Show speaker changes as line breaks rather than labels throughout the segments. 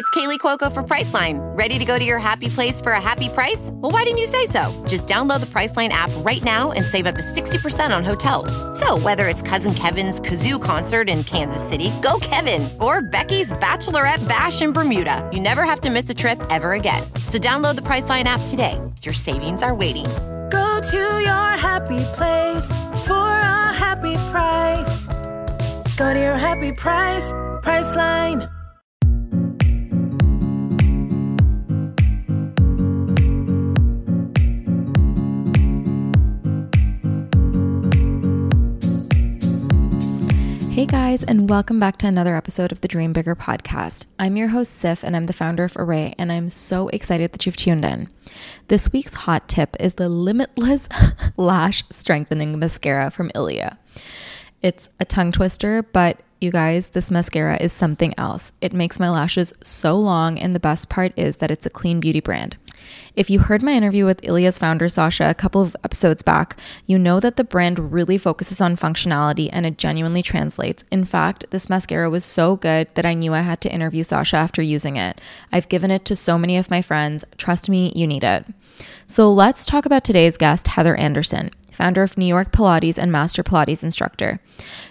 It's Kaley Cuoco for Priceline. Ready to go to your happy place for a happy price? Well, why didn't you say so? Just download the Priceline app right now and save up to 60% on hotels. So whether it's Cousin Kevin's Kazoo concert in Kansas City, go Kevin, or Becky's Bachelorette Bash in Bermuda, you never have to miss a trip ever again. So download the Priceline app today. Your savings are waiting.
Go to your happy place for a happy price. Go to your happy price, Priceline.
Hey guys, and welcome back to another episode of the Dream Bigger podcast. I'm your host, Siff, and I'm the founder of Arrae, and I'm so excited that you've tuned in. This week's hot tip is the Limitless Lash Strengthening Mascara from Ilia. It's a tongue twister, but you guys, this mascara is something else. It makes my lashes so long, and the best part is that it's a clean beauty brand. If you heard my interview with Ilia's founder, Sasha, a couple of episodes back, you know that the brand really focuses on functionality and it genuinely translates. In fact, this mascara was so good that I knew I had to interview Sasha after using it. I've given it to so many of my friends. Trust me, you need it. So let's talk about today's guest, Heather Andersen founder of New York Pilates and master Pilates instructor.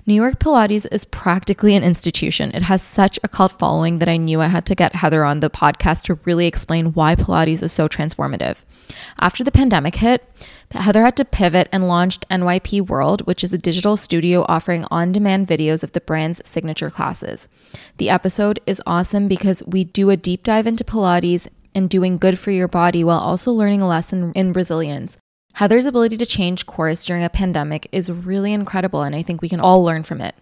New York Pilates is practically an institution. It has such a cult following that I knew I had to get Heather on the podcast to really explain why Pilates is so transformative. After the pandemic hit, Heather had to pivot and launched NYP World, which is a digital studio offering on demand videos of the brand's signature classes. The episode is awesome because we do a deep dive into Pilates and doing good for your body while also learning a lesson in resilience. Heather's ability to change course during a pandemic is really incredible, and I think we can all learn from it.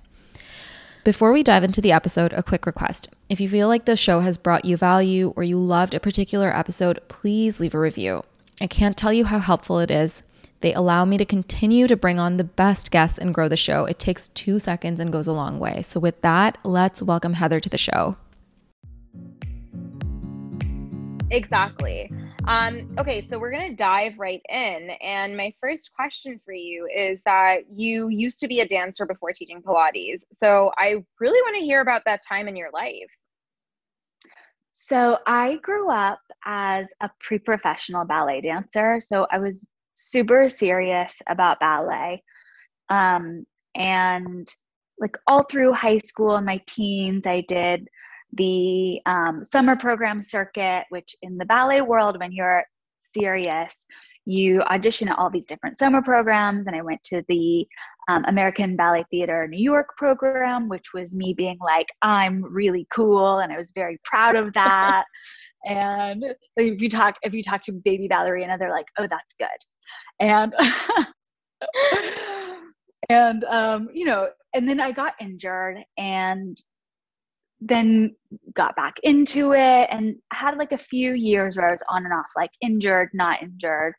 Before we dive into the episode, a quick request. If you feel like the show has brought you value or you loved a particular episode, please leave a review. I can't tell you how helpful it is. They allow me to continue to bring on the best guests and grow the show. It takes two seconds and goes a long way. So, with that, let's welcome Heather to the show.
Exactly. Um, okay, so we're going to dive right in. And my first question for you is that you used to be a dancer before teaching Pilates. So I really want to hear about that time in your life.
So I grew up as a pre professional ballet dancer. So I was super serious about ballet. Um, and like all through high school and my teens, I did the um, summer program circuit, which in the ballet world, when you're serious, you audition at all these different summer programs. And I went to the um, American Ballet Theater New York program, which was me being like, I'm really cool. And I was very proud of that. and if you talk, if you talk to baby ballerina, they're like, oh, that's good. And, and, um, you know, and then I got injured and then got back into it and had like a few years where I was on and off, like injured, not injured,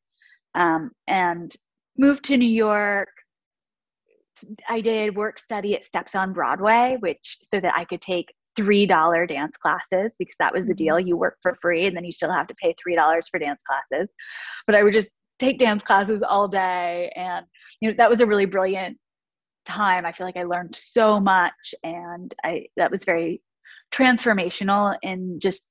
um, and moved to New York. I did work study at Steps on Broadway, which so that I could take three dollar dance classes because that was the deal. Mm-hmm. You work for free and then you still have to pay three dollars for dance classes. But I would just take dance classes all day, and you know that was a really brilliant time. I feel like I learned so much, and I that was very transformational in just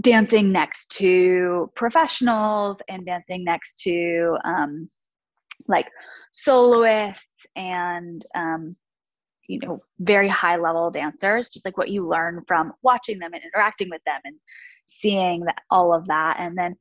dancing next to professionals and dancing next to um, like soloists and um, you know very high level dancers just like what you learn from watching them and interacting with them and seeing that all of that. And then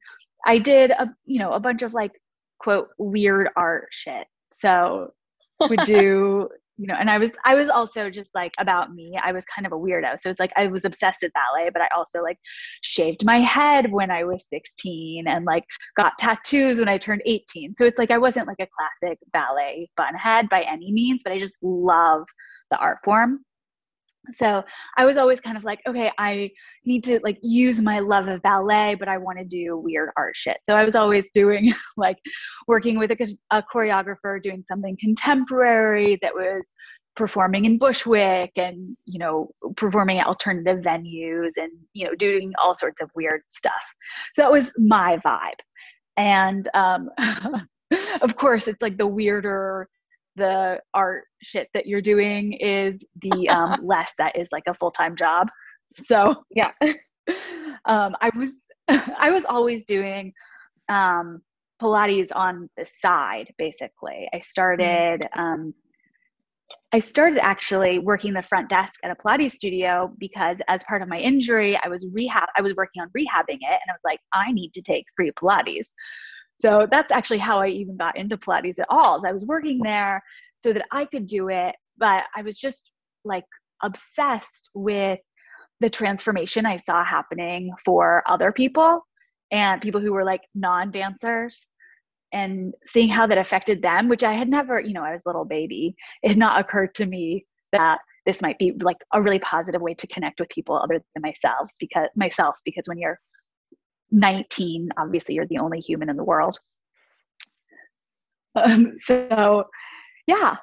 i did a you know a bunch of like quote weird art shit. So would do you know and i was i was also just like about me i was kind of a weirdo. So it's like i was obsessed with ballet but i also like shaved my head when i was 16 and like got tattoos when i turned 18 so it's like i wasn't like a classic ballet bunhead by any means but i just love the art form so i was always kind of like okay i need to like use my love of ballet but i want to do weird art shit. So i was always doing like working with a, a choreographer doing something contemporary that was performing in bushwick and you know performing at alternative venues and you know doing all sorts of weird stuff. So that was my vibe. And um of course it's like the weirder the art shit that you're doing is the um, less that is like a full-time job. So
yeah.
um, i was i was always doing um, pilates on the side basically. I started um, i started actually working the front desk at a pilates studio because as part of my injury i was rehab i was working on rehabbing it and i was like i need to take free pilates so that's actually how I even got into Pilates at all. I was working there so that I could do it, but I was just like obsessed with the transformation I saw happening for other people and people who were like non-dancers and seeing how that affected them, which I had never, you know, I was a little baby. It had not occurred to me that this might be like a really positive way to connect with people other than myself because myself because when you're 19 obviously you're the only human in the world. Um, so yeah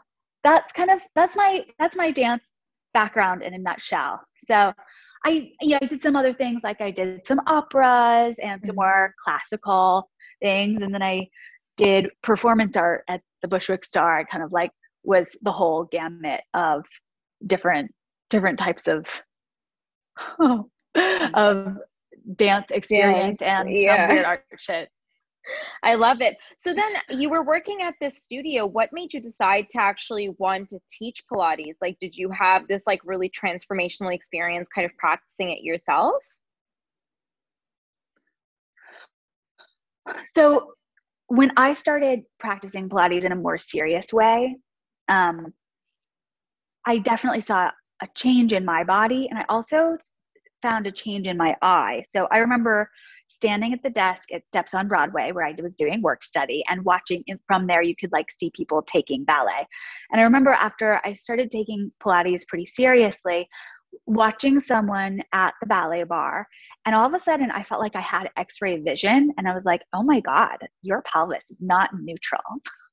that's kind of that's my that's my dance background in a nutshell. So i yeah i did some other things like i did some operas and some mm-hmm. more classical things and then i did performance art at the Bushwick Starr. I kind of like was the whole gamut of different different types of of dance experience dance, and yeah. some weird art shit.
I love it. So then you were working at this studio. What made you decide to actually want to teach Pilates? Like, did you have this like really transformational experience kind of practicing it yourself?
So when I started practicing Pilates in a more serious way, um, I definitely saw a change in my body. And I also found a change in my eye. So I remember standing at the desk at Steps on Broadway where I was doing work study and watching from there you could like see people taking ballet. And I remember after I started taking Pilates pretty seriously, watching someone at the ballet bar and all of a sudden I felt like I had x-ray vision and I was like, "Oh my god, your pelvis is not neutral."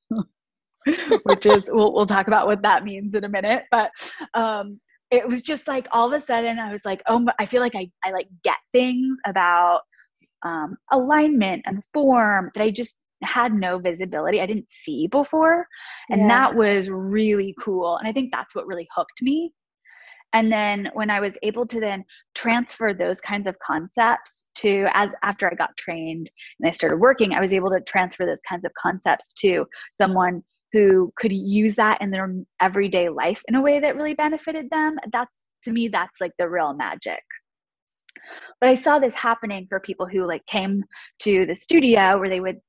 Which is we'll we'll talk about what that means in a minute, but um it was just like all of a sudden I was like, oh, I feel like I, I like get things about um, alignment and form that I just had no visibility. I didn't see before. And yeah. that was really cool. And I think that's what really hooked me. And then when I was able to then transfer those kinds of concepts to as after I got trained and I started working, I was able to transfer those kinds of concepts to someone who could use that in their everyday life in a way that really benefited them that's to me that's like the real magic. But i saw this happening for people who like came to the studio where they would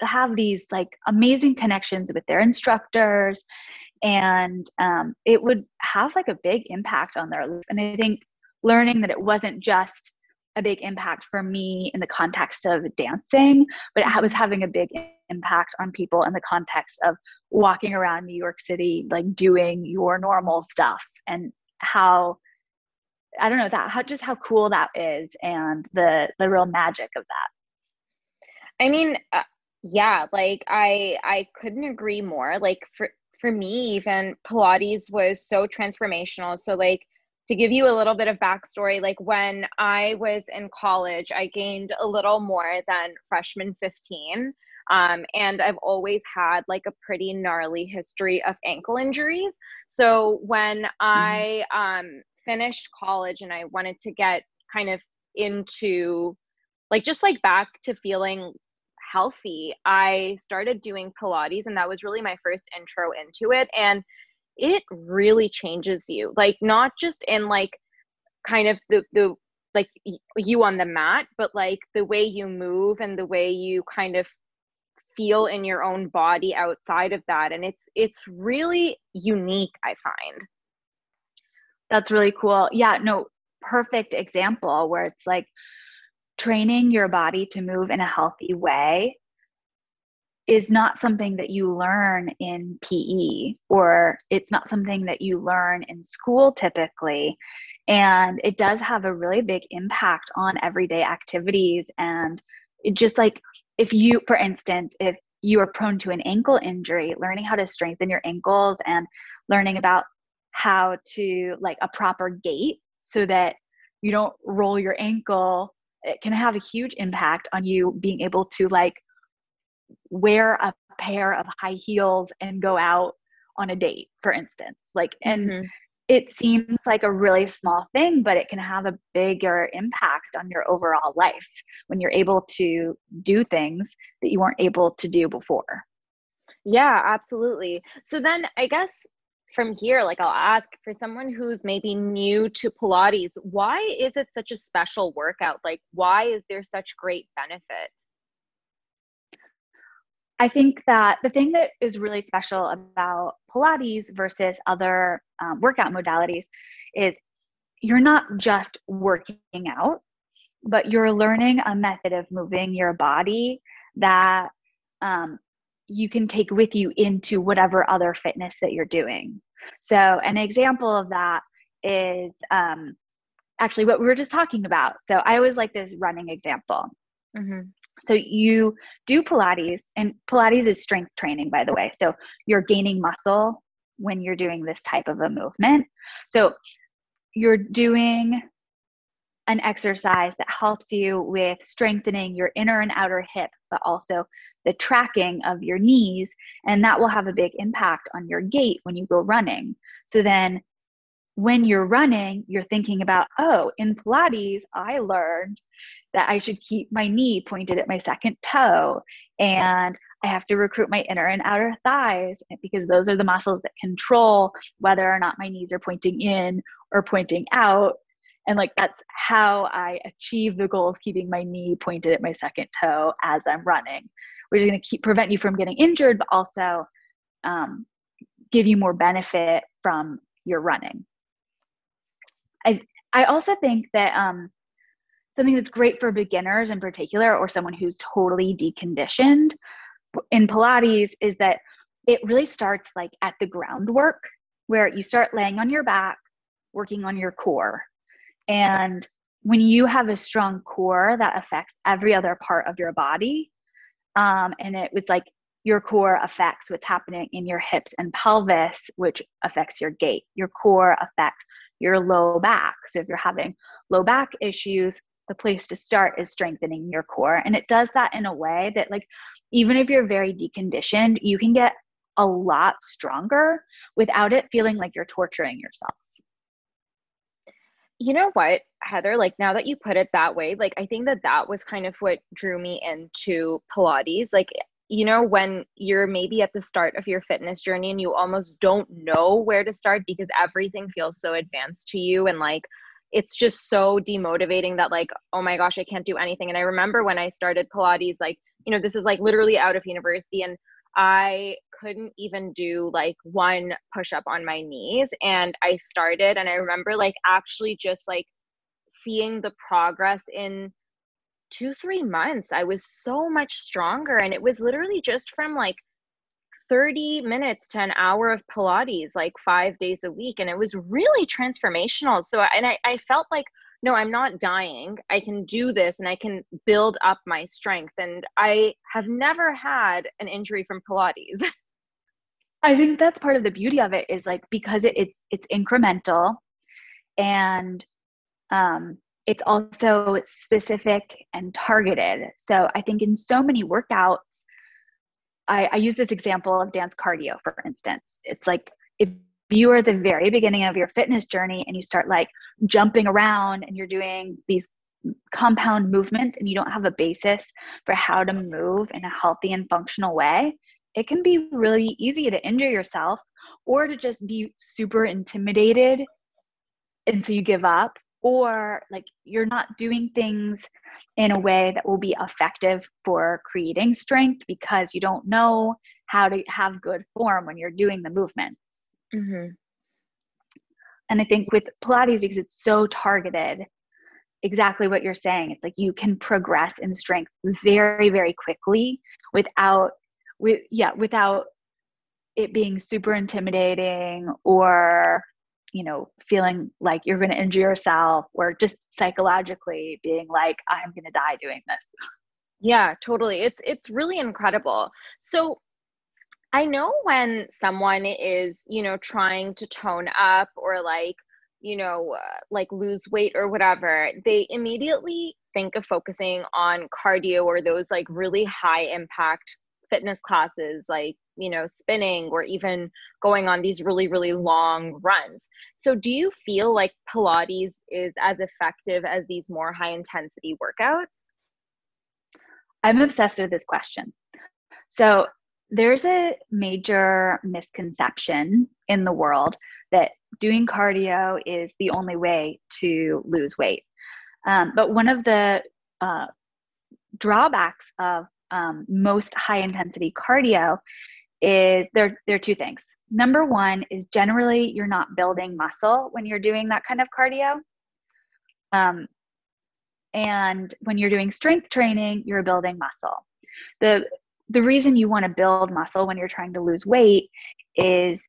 have these like amazing connections with their instructors and um, it would have like a big impact on their life. And i think learning that it wasn't just a big impact for me in the context of dancing, but it was having a big impact on people in the context of walking around New York City, like doing your normal stuff and how I don't know that how just how cool that is and the the real magic of that.
I mean, uh, yeah, like I I couldn't agree more. Like for for me, even Pilates was so transformational. So like to give you a little bit of backstory, like when I was in college, I gained a little more than freshman 15. Um, and I've always had like a pretty gnarly history of ankle injuries. So when mm-hmm. I um, finished college and I wanted to get kind of into like just like back to feeling healthy, I started doing Pilates, and that was really my first intro into it. And it really changes you like not just in like kind of the the like you on the mat but like the way you move and the way you kind of feel in your own body outside of that and it's it's really unique i find.
That's really cool. Yeah no perfect example where it's like training your body to move in a healthy way is not something that you learn in PE or it's not something that you learn in school typically. And it does have a really big impact on everyday activities. And just like if you, for instance, if you are prone to an ankle injury, learning how to strengthen your ankles and learning about how to like a proper gait so that you don't roll your ankle, it can have a huge impact on you being able to like wear a pair of high heels and go out on a date, for instance. Like, and mm-hmm. it seems like a really small thing, but it can have a bigger impact on your overall life when you're able to do things that you weren't able to do before.
Yeah, absolutely. So then I guess from here, like I'll ask for someone who's maybe new to Pilates, why is it such a special workout? Like, why is there such great benefit?
I think that the thing that is really special about Pilates versus other um, workout modalities is you're not just working out, but you're learning a method of moving your body that um, you can take with you into whatever other fitness that you're doing. So, an example of that is um, actually what we were just talking about. So, I always like this running example. Mm-hmm. So you do Pilates, and Pilates is strength training, by the way. So you're gaining muscle when you're doing this type of a movement. So you're doing an exercise that helps you with strengthening your inner and outer hip, but also the tracking of your knees. And that will have a big impact on your gait when you go running. So then when you're running, you're thinking about, oh, in Pilates, I learned that I should keep my knee pointed at my second toe. And I have to recruit my inner and outer thighs because those are the muscles that control whether or not my knees are pointing in or pointing out. And like that's how I achieve the goal of keeping my knee pointed at my second toe as I'm running, which is going to keep prevent you from getting injured, but also um, give you more benefit from your running. I I also think that um, something that's great for beginners in particular or someone who's totally deconditioned in Pilates is that it really starts like at the groundwork where you start laying on your back, working on your core. And when you have a strong core that affects every other part of your body, um, and it was like your core affects what's happening in your hips and pelvis, which affects your gait. Your core affects your low back. So if you're having low back issues, the place to start is strengthening your core. And it does that in a way that, like, even if you're very deconditioned, you can get a lot stronger without it feeling like you're torturing yourself.
You know what, Heather? Like, now that you put it that way, like, I think that that was kind of what drew me into Pilates. Like, you know, when you're maybe at the start of your fitness journey and you almost don't know where to start because everything feels so advanced to you and like, it's just so demotivating that like oh my gosh i can't do anything. And i remember when i started pilates like you know this is like literally out of university and i couldn't even do like one push up on my knees. And i started and i remember like actually just like seeing the progress in two three months. I was so much stronger and it was literally just from like 30 minutes to an hour of Pilates like five days a week. And it was really transformational. So, and I, I felt like, no, I'm not dying. I can do this and I can build up my strength. And I have never had an injury from Pilates.
I think that's part of the beauty of it is like because it, it's it's incremental and um it's also specific and targeted. So I think in so many workouts I, I use this example of dance cardio, for instance. It's like if you are at the very beginning of your fitness journey and you start like jumping around and you're doing these compound movements and you don't have a basis for how to move in a healthy and functional way, it can be really easy to injure yourself or to just be super intimidated and so you give up or like you're not doing things in a way that will be effective for creating strength because you don't know how to have good form when you're doing the movements. Mm-hmm. And I think with Pilates, because it's so targeted, exactly what you're saying, it's like you can progress in strength very, very quickly without with yeah without it being super intimidating or you know feeling like you're going to injure yourself or just psychologically being like i'm going to die doing this.
Yeah totally. It's it's really incredible. So i know when someone is you know trying to tone up or like you know uh, like lose weight or whatever they immediately think of focusing on cardio or those like really high impact fitness classes like you know spinning or even going on these really really long runs. So do you feel like pilates is as effective as these more high intensity workouts?
I'm obsessed with this question. So there's a major misconception in the world that doing cardio is the only way to lose weight. Um, but one of the uh, drawbacks of um, most high intensity cardio is there there are two things. Number one is generally you're not building muscle when you're doing that kind of cardio. Um, and when you're doing strength training you're building muscle. The the reason you want to build muscle when you're trying to lose weight is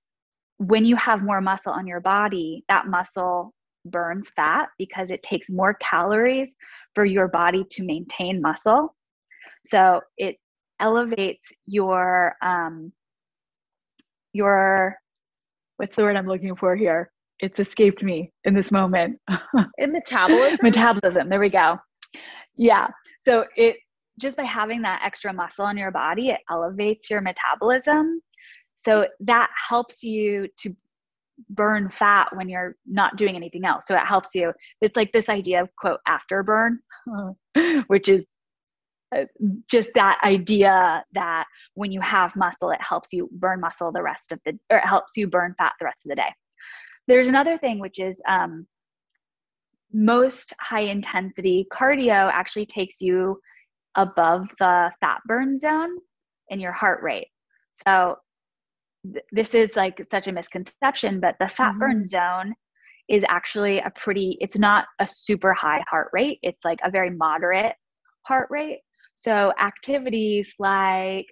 when you have more muscle on your body that muscle burns fat because it takes more calories for your body to maintain muscle. So it elevates your um your what's the word i'm looking for here? It's escaped me in this moment.
In metabolism?
Metabolism. There we go. Yeah. So it just by having that extra muscle in your body it elevates your metabolism. So that helps you to burn fat when you're not doing anything else. So it helps you. It's like this idea of quote afterburn which is just that idea that when you have muscle, it helps you burn muscle the rest of the, or it helps you burn fat the rest of the day. There's another thing, which is um, most high intensity cardio actually takes you above the fat burn zone in your heart rate. So th- this is like such a misconception, but the fat mm-hmm. burn zone is actually a pretty, it's not a super high heart rate. It's like a very moderate heart rate. So, activities like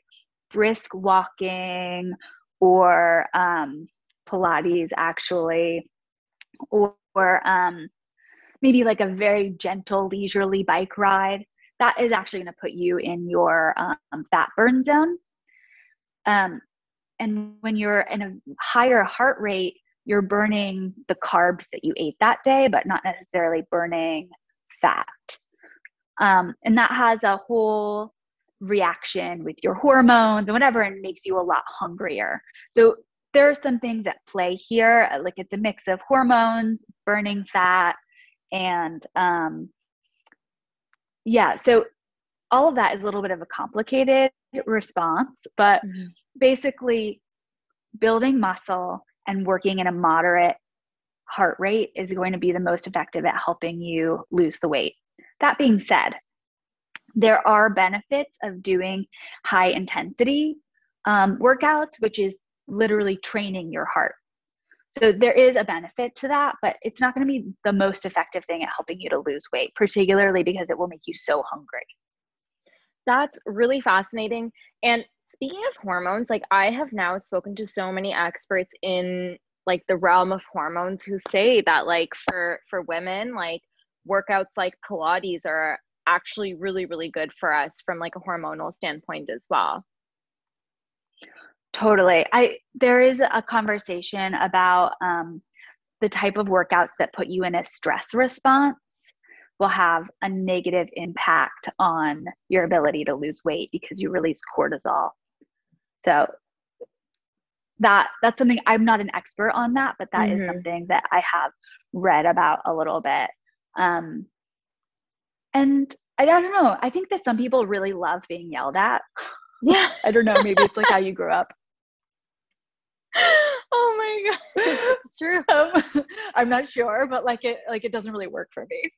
brisk walking or um, Pilates, actually, or, or um, maybe like a very gentle, leisurely bike ride, that is actually going to put you in your um, fat burn zone. Um, and when you're in a higher heart rate, you're burning the carbs that you ate that day, but not necessarily burning fat. Um, and that has a whole reaction with your hormones and whatever and makes you a lot hungrier. So there are some things at play here. Uh, like it's a mix of hormones, burning fat, and um, yeah, so all of that is a little bit of a complicated response, but mm-hmm. basically, building muscle and working in a moderate heart rate is going to be the most effective at helping you lose the weight. That being said, there are benefits of doing high intensity um, workouts, which is literally training your heart. So there is a benefit to that, but it's not going to be the most effective thing at helping you to lose weight, particularly because it will make you so hungry.
That's really fascinating. And speaking of hormones, like I have now spoken to so many experts in like the realm of hormones who say that like for for women, like workouts like Pilates are actually really, really good for us from like a hormonal standpoint as well.
Totally. I there is a conversation about um, the type of workouts that put you in a stress response will have a negative impact on your ability to lose weight because you release cortisol. So that that's something I'm not an expert on that, but that mm-hmm. is something that I have read about a little bit. Um, and I, don't know. I think that some people really love being yelled at.
Yeah.
I don't know. Maybe it's like how you grew up.
Oh my god, it's true.
Um, I'm not sure, but like it, like it doesn't really work for me.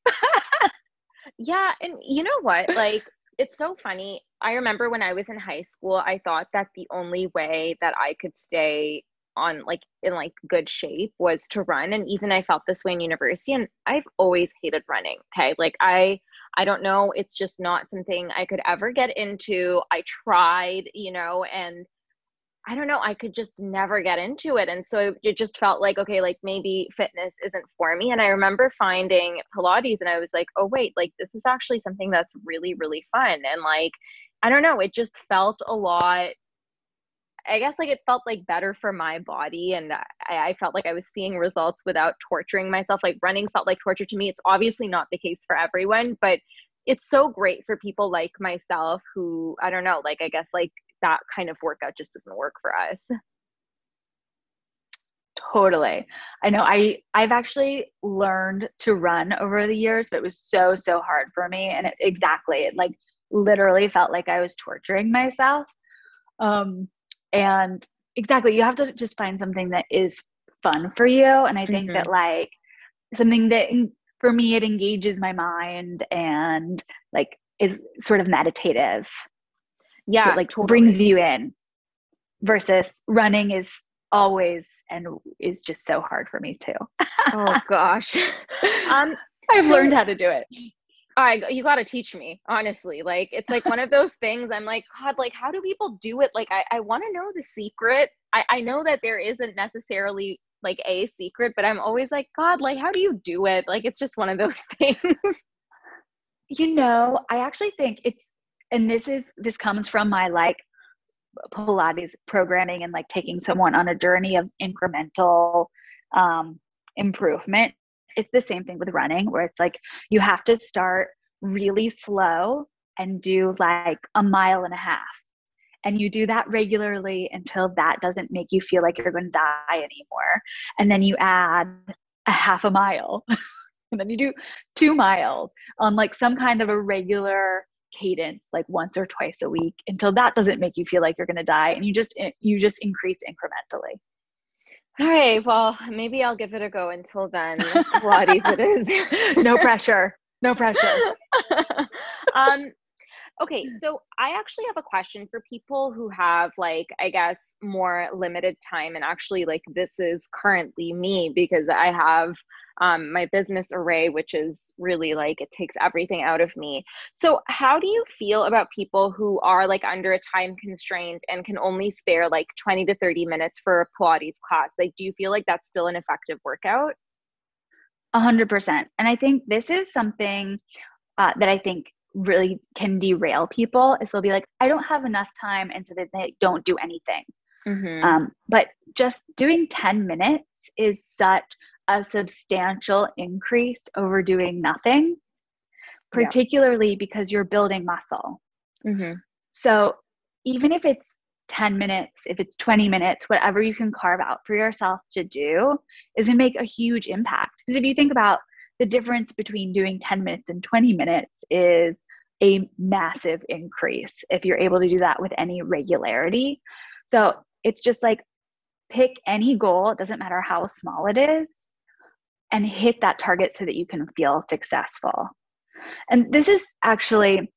yeah, and you know what? Like it's so funny. I remember when I was in high school, I thought that the only way that I could stay on like in like good shape was to run and even I felt this way in university and I've always hated running. Okay? Like I I don't know. It's just not something I could ever get into. I tried, you know, and I don't know, I could just never get into it. And so it just felt like, okay, like maybe fitness isn't for me. And I remember finding Pilates and I was like, oh, wait, like this is actually something that's really, really fun. And like, I don't know, it just felt a lot. I guess like it felt like better for my body, and I, I felt like I was seeing results without torturing myself. Like running felt like torture to me. It's obviously not the case for everyone, but it's so great for people like myself who I don't know, like I guess like that kind of workout just doesn't work for us
totally i know i i've actually learned to run over the years but it was so so hard for me and it, exactly it like literally felt like i was torturing myself um and exactly you have to just find something that is fun for you. And i think mm-hmm. that like something that for me it engages my mind and like is sort of meditative.
Yeah
so like totally. brings you in versus running is always and is just so hard for me too.
Oh gosh.
Um i've so, learned how to do it
I you got to teach me honestly like it's like one of those things I'm like god like how do people do it? Like I I want to know the secret. I I know that there isn't necessarily like a secret but I'm always like god like how do you do it? Like it's just one of those things.
You know I actually think it's and this is this comes from my like pilates programming and like taking someone on a journey of incremental um, improvement it's the same thing with running where it's like you have to start really slow and do like a mile and a half. And you do that regularly until that doesn't make you feel like you're going to die anymore. And then you add a half a mile. And then you do two miles on like some kind of a regular cadence like once or twice a week until that doesn't make you feel like you're going to die. And you just you just increase incrementally
all right well maybe i'll give it a go until then pilates it is.
No pressure. No pressure.
Um okay so i actually have a question for people who have like i guess more limited time and actually like this is currently me because i have um, my business Arrae, which is really like it takes everything out of me. So, how do you feel about people who are like under a time constraint and can only spare like 20 to 30 minutes for a Pilates class? Like, do you feel like that's still an effective workout?
A hundred percent. And I think this is something uh, that I think really can derail people is they'll be like, I don't have enough time. And so that they don't do anything. Mm-hmm. Um, but just doing 10 minutes is such a substantial increase over doing nothing, particularly yeah. because you're building muscle. Mm-hmm. So even if it's 10 minutes, if it's 20 minutes, whatever you can carve out for yourself to do is going to make a huge impact. Because if you think about the difference between doing 10 minutes and 20 minutes is a massive increase if you're able to do that with any regularity. So it's just like pick any goal, it doesn't matter how small it is, and hit that target so that you can feel successful. And this is actually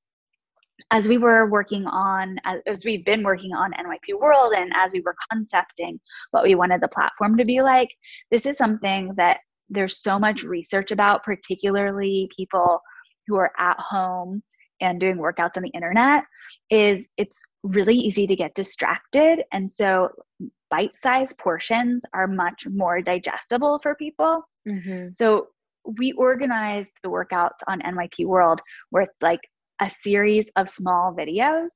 as we were working on as we've been working on NYP World and as we were concepting what we wanted the platform to be like, this is something that there's so much research about, particularly people who are at home and doing workouts on the internet is it's really easy to get distracted. And so bite-sized portions are much more digestible for people. Mm-hmm. so we organized the workouts on nyp world where it's like a series of small videos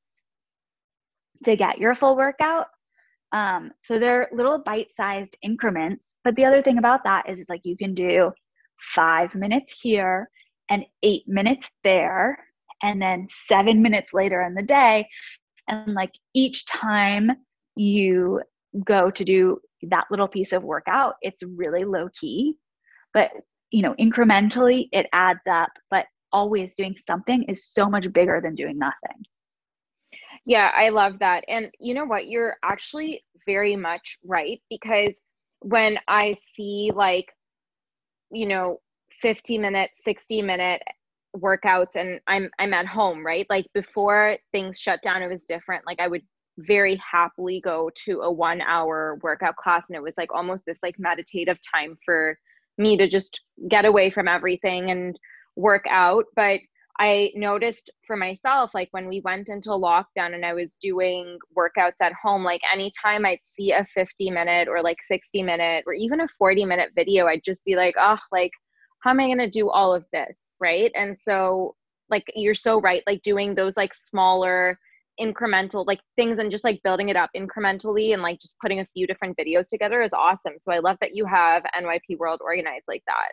to get your full workout um, so they're little bite-sized increments but the other thing about that is it's like you can do five minutes here and eight minutes there and then seven minutes later in the day. And like each time you go to do that little piece of workout it's really low key but you know incrementally it adds up but always doing something is so much bigger than doing nothing
yeah i love that and you know what you're actually very much right because when i see like you know 50 minute 60 minute workouts and I'm I'm at home, right? Like before things shut down it was different. Like I would very happily go to a 1 hour workout class and it was like almost this like meditative time for me to just get away from everything and work out, but I noticed for myself, like when we went into lockdown and I was doing workouts at home, like anytime I'd see a 50 minute or like 60 minute or even a 40 minute video, I'd just be like, oh, like, how am I going to do all of this? Right. And so, like, you're so right. Like, doing those like smaller, incremental like things and just like building it up incrementally and like just putting a few different videos together is awesome. So I love that you have NYP World organized like that.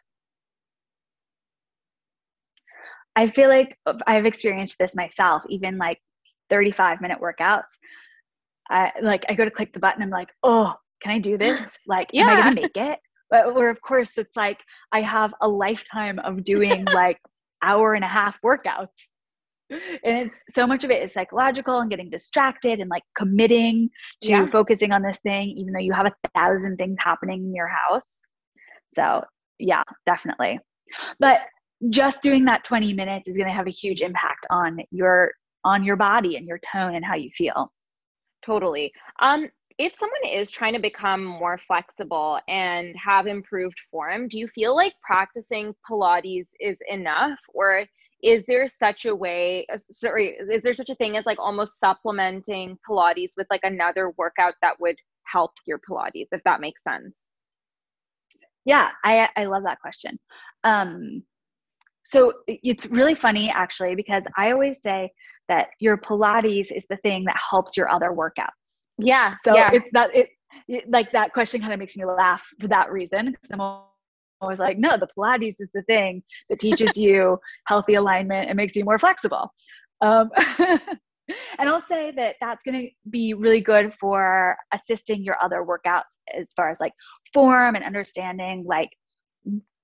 I feel like I've experienced this myself, even like 35 minute workouts. I like I go to click the button, I'm like, oh, can I do this? Like, yeah. am I gonna make it? But where of course it's like I have a lifetime of doing like hour and a half workouts. And it's so much of it is psychological and getting distracted and like committing to yeah. focusing on this thing, even though you have a thousand things happening in your house. So yeah, definitely. But just doing that 20 minutes is going to have a huge impact on your on your body and your tone and how you feel.
Totally. Um if someone is trying to become more flexible and have improved form do you feel like practicing pilates is enough? Or is there such a way uh, sorry is there such a thing as like almost supplementing pilates with like another workout that would help your pilates if that makes sense?
Yeah i i love that question. Um so it's really funny actually because I always say that your Pilates is the thing that helps your other workouts.
Yeah.
So
yeah.
it's that it, it like that question kind of makes me laugh for that reason because I'm always like, no, the Pilates is the thing that teaches you healthy alignment and makes you more flexible. Um, and I'll say that that's going to be really good for assisting your other workouts as far as like form and understanding like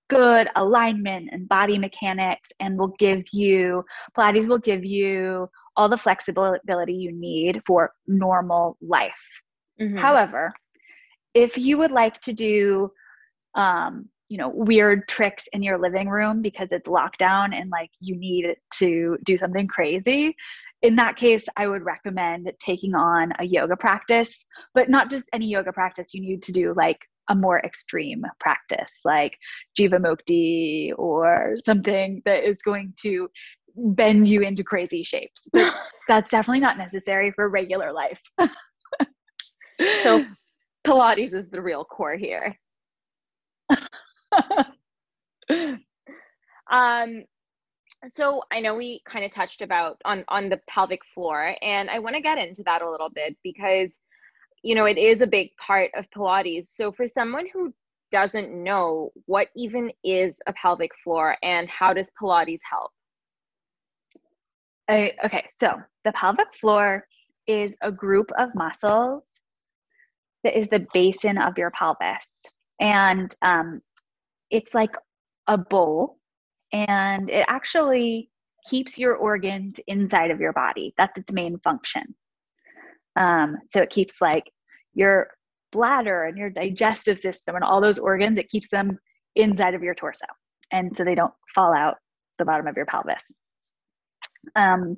good alignment and body mechanics and will give you pilates will give you all the flexibility you need for normal life mm-hmm. however if you would like to do um, you know weird tricks in your living room because it's lockdown and like you need to do something crazy in that case i would recommend taking on a yoga practice but not just any yoga practice you need to do like a more extreme practice like jiva Jivamukti or something that is going to bend you into crazy shapes. But that's definitely not necessary for regular life.
so Pilates is the real core here. um so I know we kind of touched about on on the pelvic floor and I want to get into that a little bit because you know, it is a big part of Pilates. So for someone who doesn't know what even is a pelvic floor and how does Pilates help?
I, okay, so the pelvic floor is a group of muscles that is the basin of your pelvis. And um, it's like a bowl, and it actually keeps your organs inside of your body. That's its main function. Um, so it keeps like your bladder and your digestive system and all those organs, it keeps them inside of your torso. And so they don't fall out the bottom of your pelvis. Um,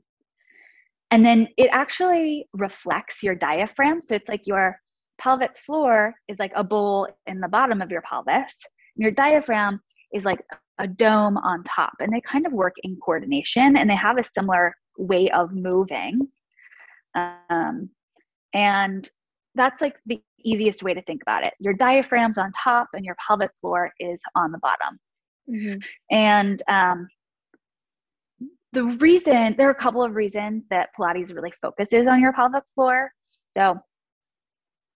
and then it actually reflects your diaphragm. So it's like your pelvic floor is like a bowl in the bottom of your pelvis. and your diaphragm is like a dome on top. And they kind of work in coordination and they have a similar way of moving. Um, and that's like the easiest way to think about it. Your diaphragm's on top and your pelvic floor is on the bottom. Mm-hmm. And um, the reason, there are a couple of reasons that Pilates really focuses on your pelvic floor. So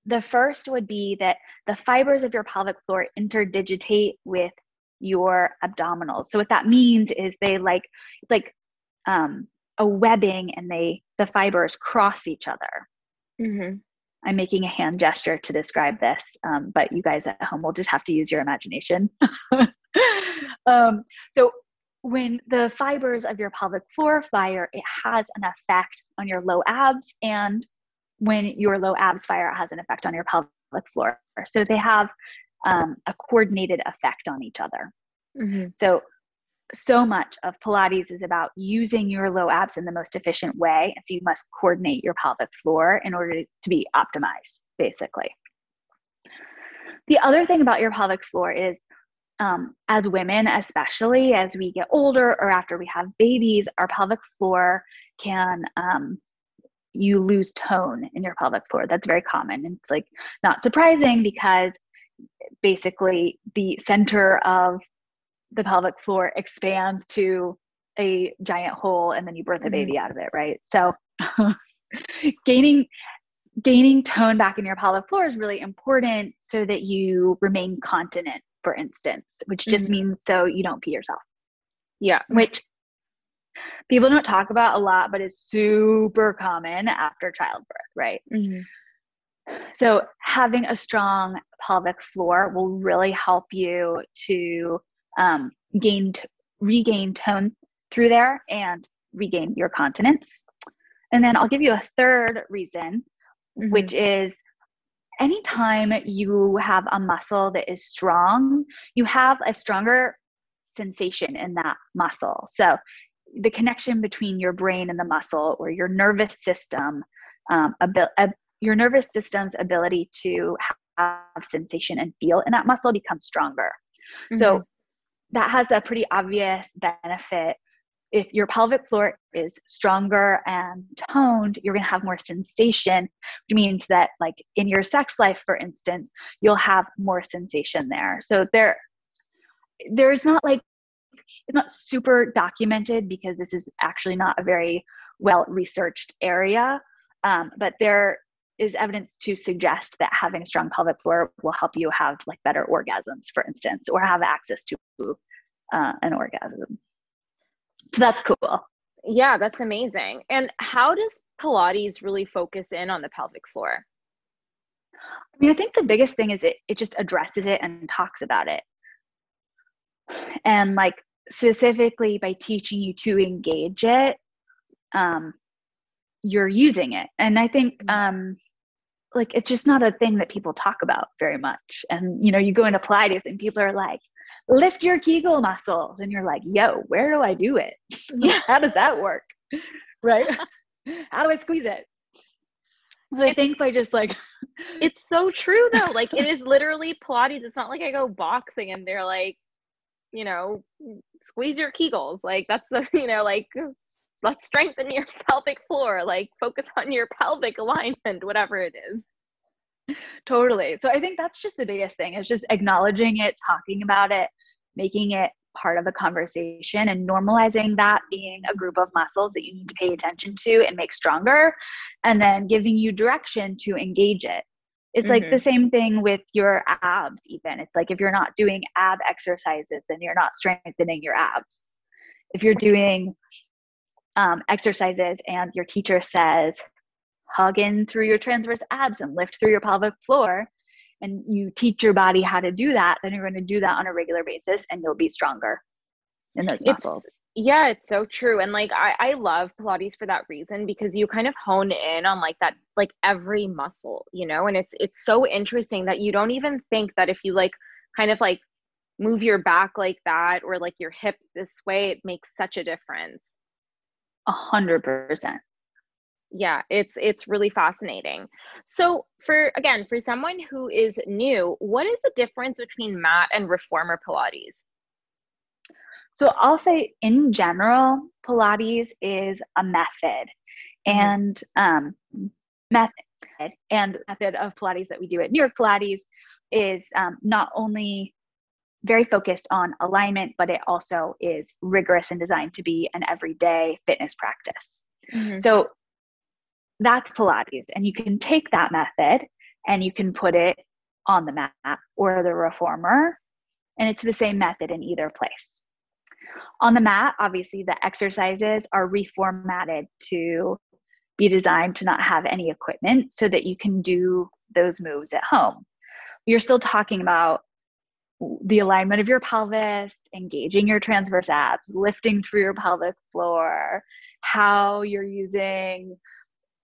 the first would be that the fibers of your pelvic floor interdigitate with your abdominals. So what that means is they like, it's like um, a webbing and they, the fibers cross each other. Mm-hmm. I'm making a hand gesture to describe this, um, but you guys at home will just have to use your imagination. um, so, when the fibers of your pelvic floor fire, it has an effect on your low abs, and when your low abs fire, it has an effect on your pelvic floor. So, they have um, a coordinated effect on each other. Mm-hmm. So, so much of Pilates is about using your low abs in the most efficient way. And so you must coordinate your pelvic floor in order to be optimized, basically. The other thing about your pelvic floor is um, as women, especially as we get older or after we have babies, our pelvic floor can um, you lose tone in your pelvic floor. That's very common. It's like not surprising because basically the center of the pelvic floor expands to a giant hole and then you birth a mm-hmm. baby out of it, right? So gaining gaining tone back in your pelvic floor is really important so that you remain continent, for instance, which just mm-hmm. means so you don't pee yourself.
Yeah.
Which people don't talk about a lot, but is super common after childbirth, right? Mm-hmm. So, having a strong pelvic floor will really help you to um, gain, t- regain tone through there and regain your continence. And then I'll give you a third reason, mm-hmm. which is anytime you have a muscle that is strong, you have a stronger sensation in that muscle. So the connection between your brain and the muscle or your nervous system, um, abil- uh, your nervous system's ability to have sensation and feel in that muscle becomes stronger. Mm-hmm. So that has a pretty obvious benefit. If your pelvic floor is stronger and toned, you're to have more sensation, which means that, like in your sex life, for instance, you'll have more sensation there. So there, there's not like it's not super documented because this is actually not a very well researched area. Um, but there is evidence to suggest that having a strong pelvic floor will help you have like better orgasms, for instance, or have access to uh, an orgasm. So that's cool.
Yeah, that's amazing. And how does Pilates really focus in on the pelvic floor?
I mean, I think the biggest thing is it it just addresses it and talks about it. And like specifically by teaching you to engage it um, you're using it. And i think mm-hmm. um, like it's just not a thing that people talk about very much. And you know you go into pilates and people are like lift your kegel muscles. And you're like yo where do i do it? How does that work? Right? How do i squeeze it? So i think by just like
it's so true though. Like it is literally pilates. It's not like i go boxing and they're like you know, squeeze your kegels. Like that's the, you know, like let's strengthen your pelvic floor, like focus on your pelvic alignment, whatever it is.
Totally. So I think that's just the biggest thing is just acknowledging it, talking about it, making it part of the conversation and normalizing that being a group of muscles that you need to pay attention to and make stronger and then giving you direction to engage it it's mm-hmm. like the same thing with your abs, even. It's like if you're not doing ab exercises, then you're not strengthening your abs. If you're doing um, exercises and your teacher says, hug in through your transverse abs and lift through your pelvic floor, and you teach your body how to do that, then you're going to do that on a regular basis and you'll be stronger in those muscles.
It's, yeah, it's so true. And like I, I love Pilates for that reason because you kind of hone in on like that like every muscle, you know, and it's it's so interesting that you don't even think that if you like kind of like move your back like that or like your hip this way, it makes such a difference.
A hundred percent.
Yeah, it's it's really fascinating. So for again, for someone who is new, what is the difference between mat and reformer Pilates?
So I'll say in general, Pilates is a method mm-hmm. and um, method and method of Pilates that we do at New York Pilates is um, not only very focused on alignment, but it also is rigorous and designed to be an everyday fitness practice. Mm-hmm. So that's Pilates. And you can take that method and you can put it on the mat or the reformer, and it's the same method in either place. On the mat, obviously, the exercises are reformatted to be designed to not have any equipment so that you can do those moves at home. You're still talking about the alignment of your pelvis, engaging your transverse abs, lifting through your pelvic floor, how you're using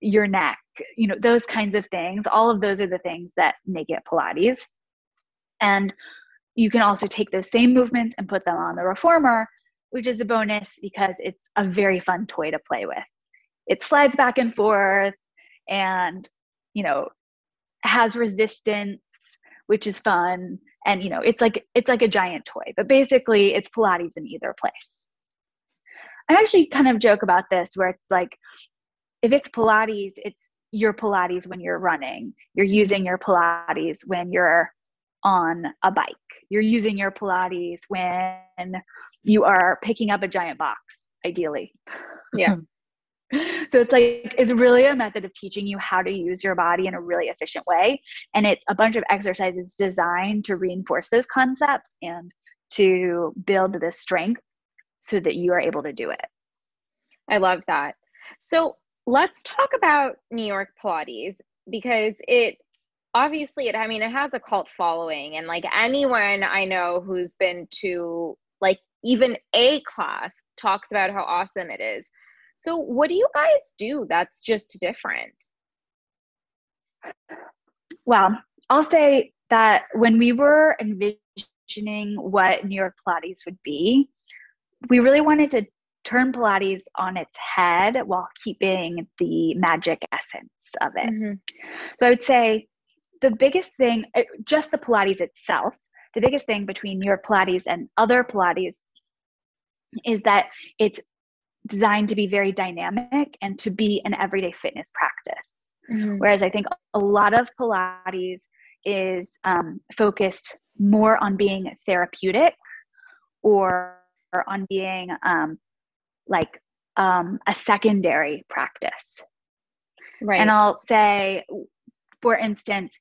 your neck, you know, those kinds of things. All of those are the things that make it Pilates. And you can also take those same movements and put them on the reformer which is a bonus because it's a very fun toy to play with. It slides back and forth and, you know, has resistance, which is fun. And you know it's like it's like a giant toy but basically it's pilates in either place. I actually kind of joke about this where it's like if it's pilates it's your pilates when you're running. You're using your pilates when you're on a bike. You're using your pilates when you are picking up a giant box ideally.
Yeah.
so it's like it's really a method of teaching you how to use your body in a really efficient way and it's a bunch of exercises designed to reinforce those concepts and to build the strength so that you are able to do it
I love that. So let's talk about New York Pilates because it obviously it I mean it has a cult following and like anyone I know who's been to like even a class talks about how awesome it is. So what do you guys do that's just different?
well i'll say that when we were envisioning what new york pilates would be we really wanted to turn pilates on its head while keeping the magic essence of it
Mm-hmm.
So I would say the biggest thing, uh, just the Pilates itself, the biggest thing between New York Pilates and other Pilates is that it's designed to be very dynamic and to be an everyday fitness practice.
Mm-hmm.
Whereas I think a lot of Pilates is um, focused more on being therapeutic or, or on being um, like um, a secondary practice.
Right.
And I'll say, for instance,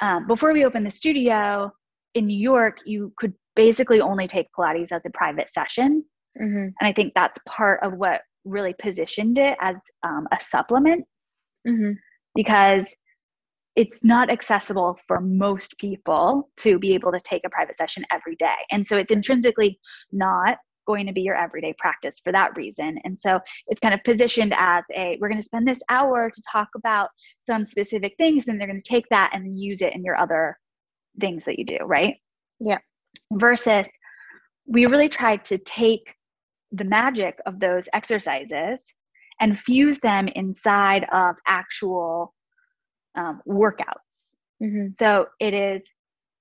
um, before we opened the studio in New York, you could basically only take Pilates as a private session.
Mm-hmm.
And I think that's part of what really positioned it as um, a supplement
Mm-hmm.
because it's not accessible for most people to be able to take a private session every day. And so it's intrinsically not going to be your everyday practice for that reason. And so it's kind of positioned as a we're going to spend this hour to talk about some specific things, and they're going to take that and use it in your other things that you do, right?
Yeah.
Versus we really tried to take the magic of those exercises and fuse them inside of actual um, workouts.
Mm-hmm.
So it is,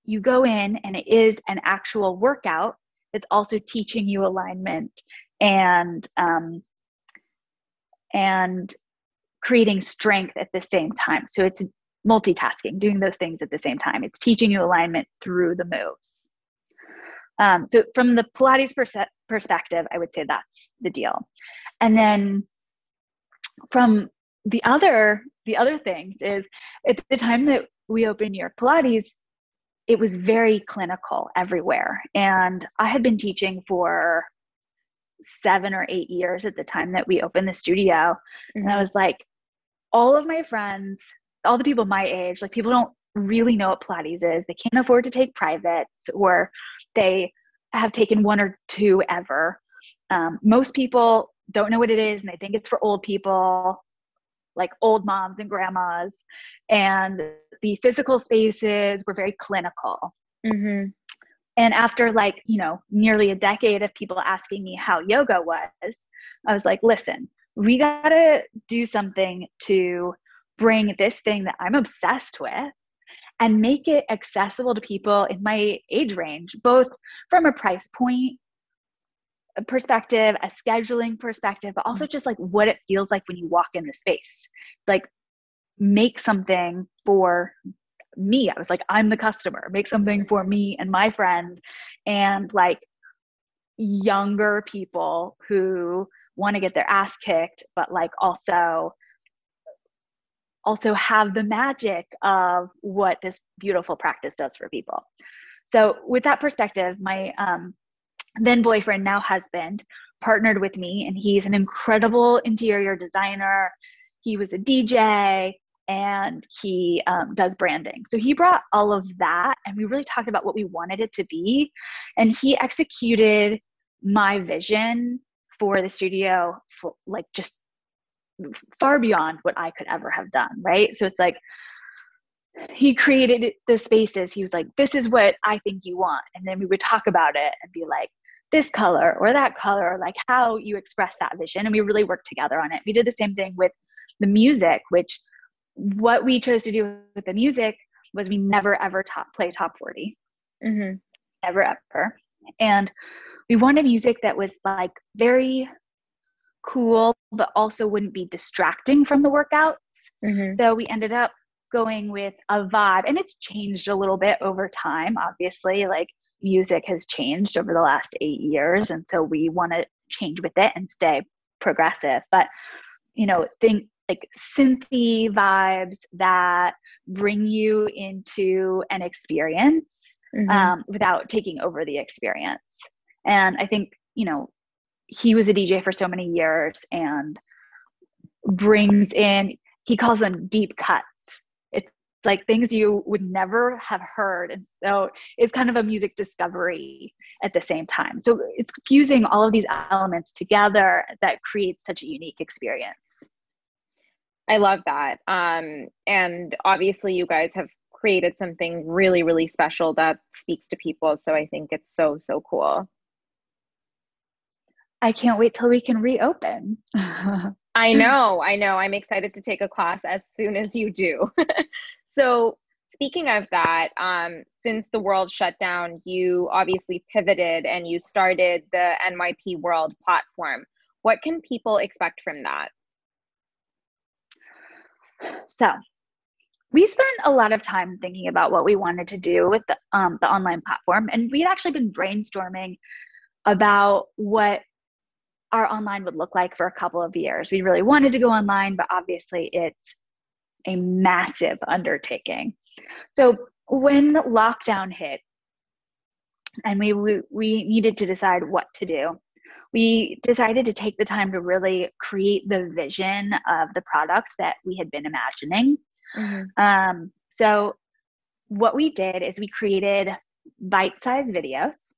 you go in and it is an actual workout that's also teaching you alignment and, um, and creating strength at the same time. So it's multitasking, doing those things at the same time. It's teaching you alignment through the moves. Um, so from the Pilates perse- perspective, I would say that's the deal. And then from the other the other things is at the time that we opened New York Pilates, it was very clinical everywhere. And I had been teaching for seven or eight years at the time that we opened the studio. And I mm-hmm. was like, all of my friends, all the people my age, like people don't really know what Pilates is. They can't afford to take privates or they have taken one or two ever. Um, most people don't know what it is and they think it's for old people like old moms and grandmas and the physical spaces were very clinical
Mm-hmm.
and after like you know nearly a decade of people asking me how yoga was i was like listen we gotta do something to bring this thing that i'm obsessed with and make it accessible to people in my age range both from a price point perspective, a scheduling perspective, but also mm. just like what it feels like when you walk in the space. Like make something for me. I was like, I'm the customer, make something for me and my friends and like younger people who want to get their ass kicked, but like also also have the magic of what this beautiful practice does for people. So with that perspective, my um, then boyfriend, now husband, partnered with me, and he's an incredible interior designer. He was a DJ and he um, does branding. So he brought all of that, and we really talked about what we wanted it to be. And he executed my vision for the studio, like just far beyond what I could ever have done. Right. So it's like, he created the spaces. He was like, This is what I think you want. And then we would talk about it and be like, This color or that color, like how you express that vision. And we really worked together on it. We did the same thing with the music, which what we chose to do with the music was we never ever top play top 40. mm-hmm. ever ever and we wanted music that was like very cool but also wouldn't be distracting from the workouts mm-hmm. so we ended up going with a vibe and it's changed a little bit over time obviously like music has changed over the last eight years and so we want to change with it and stay progressive but you know think like synthy vibes that bring you into an experience mm-hmm. um, without taking over the experience and i think you know he was a dj for so many years and brings in he calls them deep cuts It's like things you would never have heard. And so it's kind of a music discovery at the same time. So it's fusing all of these elements together that creates such a unique experience.
I love that. Um, and obviously, you guys have created something really, really special that speaks to people. So I think it's so, so cool.
I can't wait till we can reopen.
I know, I know. I'm excited to take a class as soon as you do. So, speaking of that, um, since the world shut down, you obviously pivoted and you started the NYP World platform. What can people expect from that?
So, we spent a lot of time thinking about what we wanted to do with the, um, the online platform, and we'd actually been brainstorming about what our online would look like for a couple of years. We really wanted to go online, but obviously it's a massive undertaking. So when lockdown hit and we, we, we needed to decide what to do, we decided to take the time to really create the vision of the product that we had been imagining. Mm-hmm. Um, so what we did is we created bite-sized videos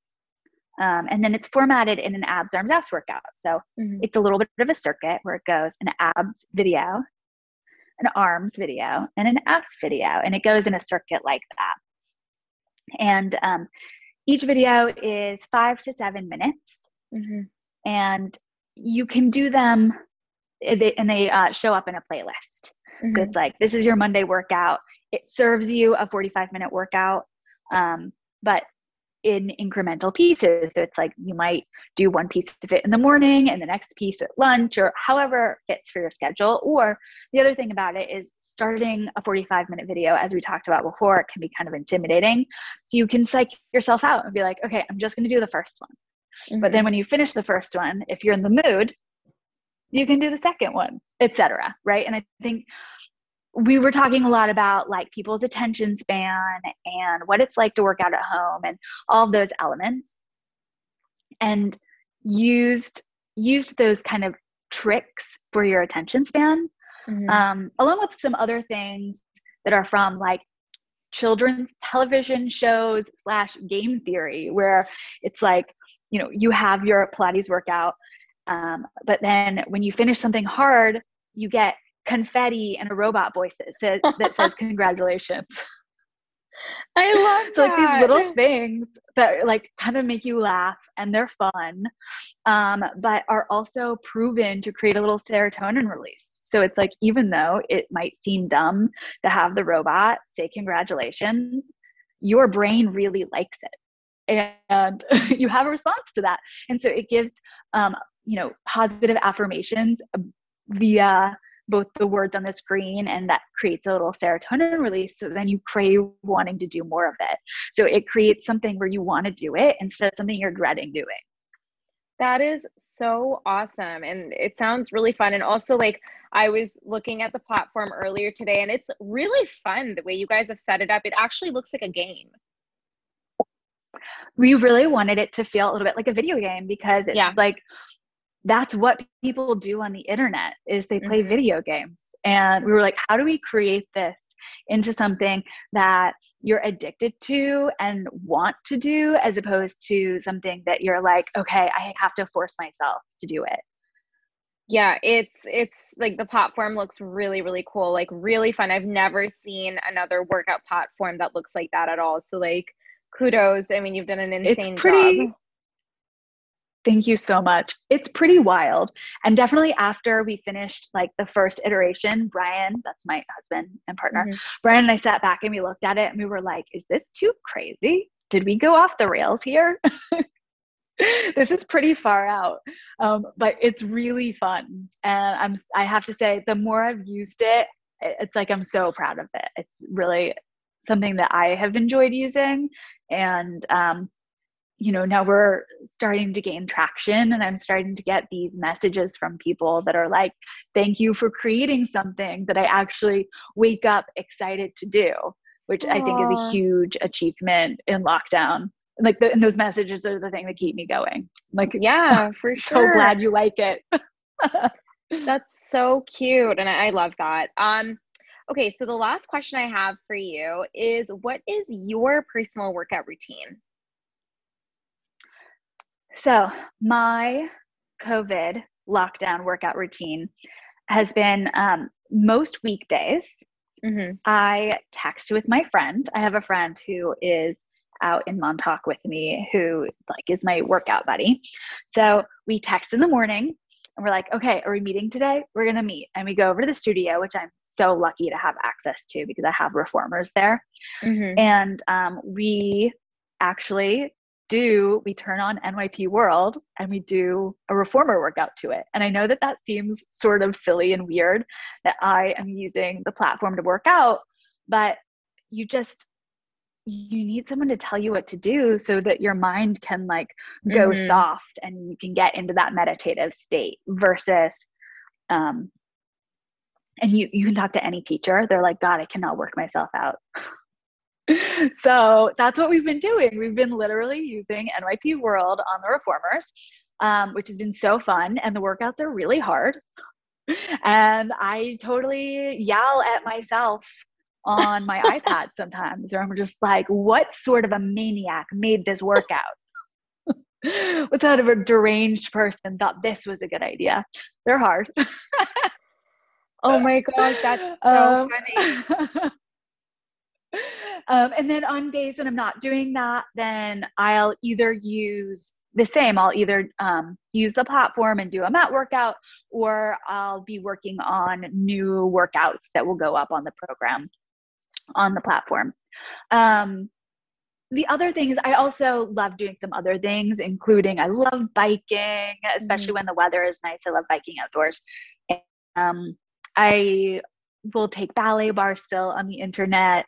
um, and then it's formatted in an abs arms ass workout so mm-hmm. it's a little bit of a circuit where it goes an abs video an arms video and an abs video, and it goes in a circuit like that. And um, each video is five to seven minutes, mm-hmm. and you can do them, eh, and they uh, show up in a playlist. Mm-hmm. So it's like this is your Monday workout. It serves you a 45 minute workout, um, but in incremental pieces. So it's like you might do one piece of it in the morning and the next piece at lunch or however fits for your schedule. Or the other thing about it is starting a 45 minute video, as we talked about before, can be kind of intimidating. So you can psych yourself out and be like, okay, I'm just going to do the first one. Mm-hmm. But then mm-hmm. when you finish the first one, if you're in the mood, you can do the second one, etc. Right. And I think we were talking a lot about like people's attention span and what it's like to work out at home and all those elements and used used those kind of tricks for your attention span mm-hmm. um, along with some other things that are from like children's television shows slash game theory where it's like you know you have your pilates workout um, but then when you finish something hard you get confetti and a robot voice that says, that says congratulations.
I love
so like these little things that like kind of make you laugh and they're fun, um, but are also proven to create a little serotonin release. So it's like even though it might seem dumb to have the robot say congratulations, your brain really likes it, and you have a response to that. And so it gives um, you know positive affirmations via both the words on the screen and that creates a little serotonin release. So then you crave wanting to do more of it. So it creates something where you want to do it instead of something you're dreading doing.
That is so awesome and it sounds really fun. And also like i was looking at the platform earlier today and it's really fun the way you guys have set it up. It actually looks like a game.
We really wanted it to feel a little bit like a video game because it's yeah. like that's what people do on the internet is they play mm-hmm. video games. And we were like how do we create this into something that you're addicted to and want to do as opposed to something that you're like okay i have to force myself to do it?
Yeah it's it's like the platform looks really really cool like really fun. I've never seen another workout platform that looks like that at all. So like kudos. I mean you've done an insane
it's pretty,
job
Thank you so much. It's pretty wild. And definitely after we finished like the first iteration, Brian, that's my husband and partner, mm-hmm. Brian and I sat back and we looked at it and we were like, is this too crazy? did we go off the rails here? this is pretty far out, um, but it's really fun. And I'm I have to say, the more I've used it, it's like I'm so proud of it. It's really something that I have enjoyed using, and um, you know now we're starting to gain traction and i'm starting to get these messages from people that are like thank you for creating something that i actually wake up excited to do which Aww. i think is a huge achievement in lockdown. Like the, and those messages are the thing that keep me going. Like
yeah for sure
so glad you like it.
That's so cute and I, I love that. Um okay so the last question i have for you is what is your personal workout routine
so, my COVID lockdown workout routine has been um, most weekdays. Mm-hmm. I text with my friend. I have a friend who is out in Montauk with me who like is my workout buddy. So we text in the morning and we're like, okay, are we meeting today? We're gonna meet. And we go over to the studio, which I'm so lucky to have access to because I have reformers there. Mm-hmm. And um, we actually do we turn on NYP World and we do a reformer workout to it. And I know that that seems sort of silly and weird that I am using the platform to work out, but you just you need someone to tell you what to do so that your mind can like go mm-hmm. soft and you can get into that meditative state versus um and you you can talk to any teacher they're like god i cannot work myself out so that's what we've been doing. We've been literally using NYP World on the reformers, um, which has been so fun. And the workouts are really hard. And I totally yell at myself on my iPad sometimes, where I'm just like, what sort of a maniac made this workout? what sort of a deranged person thought this was a good idea? They're hard.
oh my gosh, that's so um, funny.
Um, and then on days when I'm not doing that, then I'll either use the same. I'll either um, use the platform and do a mat workout, or I'll be working on new workouts that will go up on the program on the platform. Um, the other thing is, I also love doing some other things, including I love biking, especially mm-hmm. when the weather is nice. I love biking outdoors. And, um, I will take ballet bars still on the internet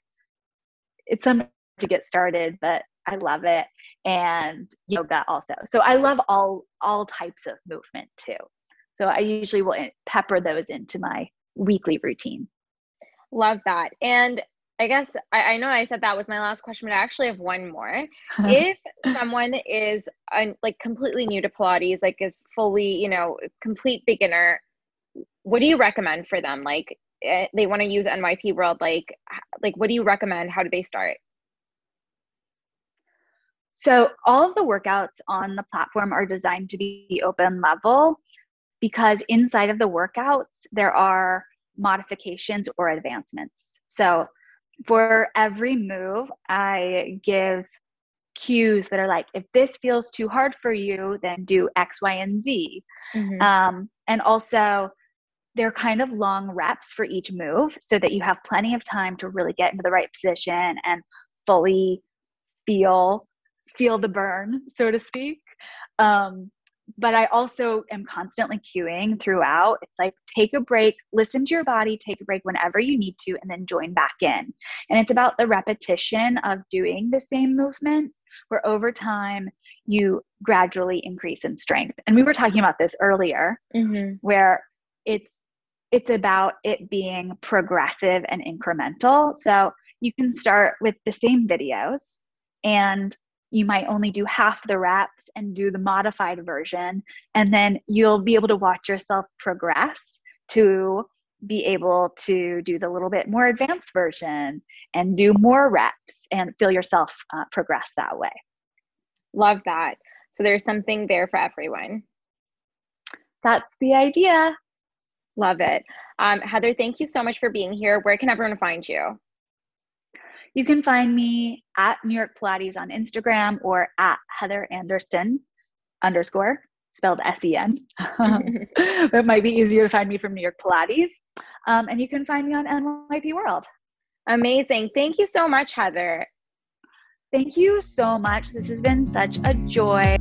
it's something to get started, but I love it. And yoga also. So I love all all types of movement too. So I usually will pepper those into my weekly routine.
Love that. And I guess I, I, know I said that was my last question, but I actually have one more. if someone is un, like completely new to Pilates, like is fully, you know, complete beginner, what do you recommend for them? Like, they want to use NYP World, like like what do you recommend? How do they start?
So all of the workouts on the platform are designed to be open level because inside of the workouts there are modifications or advancements. So for every move, I give cues that are like, if this feels too hard for you, then do X, Y, and Z. Mm-hmm. Um, and also, they're kind of long reps for each move so that you have plenty of time to really get into the right position and fully feel feel the burn so to speak. Um, but i also am constantly cueing throughout. It's like take a break listen to your body take a break whenever you need to and then join back in. And it's about the repetition of doing the same movements where over time you gradually increase in strength. And we were talking about this earlier mm-hmm. where it's it's about it being progressive and incremental. So you can start with the same videos and you might only do half the reps and do the modified version. And then you'll be able to watch yourself progress to be able to do the little bit more advanced version and do more reps and feel yourself uh, progress that way.
Love that. So there's something there for everyone.
That's the idea.
Love it. Um, Heather, thank you so much for being here. Where can everyone find you?
You can find me at New York Pilates on Instagram or at Heather Andersen underscore spelled S-E-N. it might be easier to find me from New York Pilates. Um, and you can find me on NYP World.
Amazing. Thank you so much, Heather.
Thank you so much. This has been such a joy.